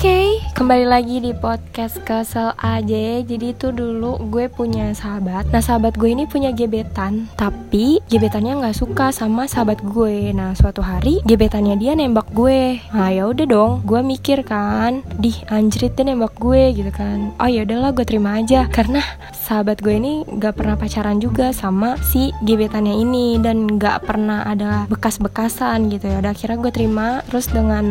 Oke, kembali lagi di podcast Kesel aja. Jadi itu dulu gue punya sahabat. Nah sahabat gue ini punya gebetan, tapi gebetannya nggak suka sama sahabat gue. Nah suatu hari gebetannya dia nembak gue. Nah ya udah dong, gue mikir kan, di anjrit dia nembak gue gitu kan. Oh ya udahlah gue terima aja karena sahabat gue ini nggak pernah pacaran juga sama si gebetannya ini dan nggak pernah ada bekas-bekasan gitu ya. Udah akhirnya gue terima terus dengan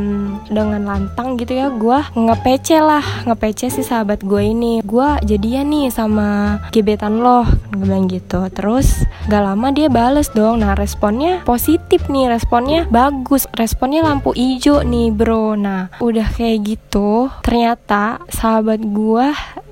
dengan lantang gitu ya gue ngepece lah ngepece si sahabat gue ini. Gue jadian nih sama gebetan lo gue bilang gitu. Terus gak lama dia bales dong. Nah responnya positif nih responnya bagus. Responnya lampu hijau nih bro. Nah udah kayak gitu ternyata sahabat gue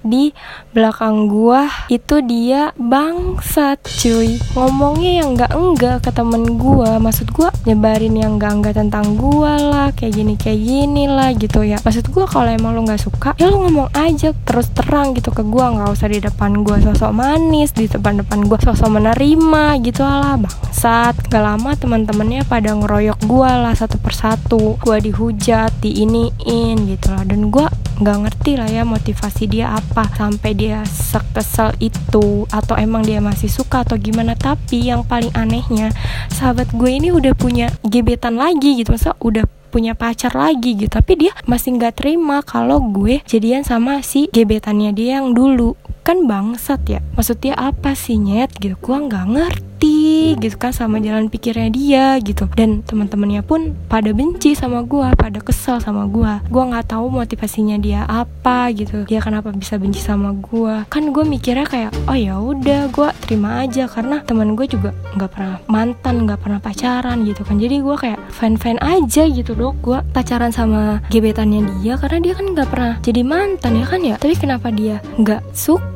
di belakang gua itu dia bangsat cuy. Ngomongnya yang enggak enggak ke temen gua. Maksud gua nyebarin yang enggak enggak tentang gua lah kayak gini kayak gini lah gitu ya. Maksud gua kalau emang lo nggak suka ya lo ngomong aja terus terang gitu ke gua. Nggak usah di depan gua sosok manis di depan depan gua sosok menerima gitu lah bangsat. Gak lama teman-temannya pada ngeroyok gua lah satu persatu. Gua dihujat diiniin gitu lah. Dan gua nggak ngerti lah ya motivasi dia apa sampai dia sekesel itu atau emang dia masih suka atau gimana. Tapi yang paling anehnya sahabat gue ini udah punya gebetan lagi gitu masa udah punya pacar lagi gitu. Tapi dia masih nggak terima kalau gue jadian sama si gebetannya dia yang dulu kan bangsat ya. Maksudnya apa sih nyet? Gitu. Gue nggak ngerti gitu kan sama jalan pikirnya dia gitu. Dan teman-temannya pun pada benci sama gue pada kesel sama gue gue nggak tahu motivasinya dia apa gitu. Dia kenapa bisa benci sama gue kan gue mikirnya kayak oh ya udah gue terima aja. Karena teman gue juga nggak pernah mantan nggak pernah pacaran gitu kan. Jadi gue kayak fan fan aja gitu dok gue pacaran sama gebetannya dia karena dia kan nggak pernah jadi mantan ya kan ya? Tapi kenapa dia nggak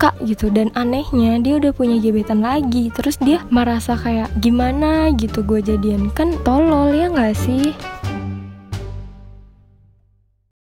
suka gitu dan anehnya dia udah punya gebetan lagi. Terus dia merasa kayak gimana gitu gue jadian. Kan tolol ya nggak sih